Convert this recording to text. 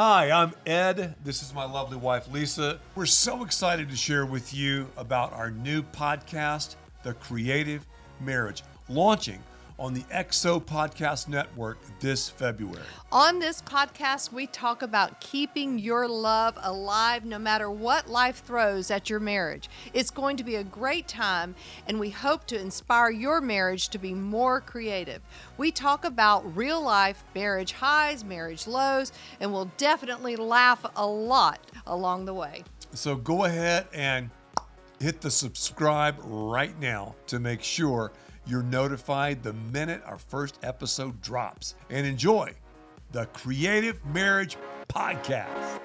Hi, I'm Ed. This is my lovely wife, Lisa. We're so excited to share with you about our new podcast, The Creative Marriage, launching on the EXO Podcast Network this February. On this podcast, we talk about keeping your love alive no matter what life throws at your marriage. It's going to be a great time, and we hope to inspire your marriage to be more creative. We talk about real life marriage highs, marriage lows, and we'll definitely laugh a lot along the way. So go ahead and hit the subscribe right now to make sure you're notified the minute our first episode drops. And enjoy the Creative Marriage Podcast.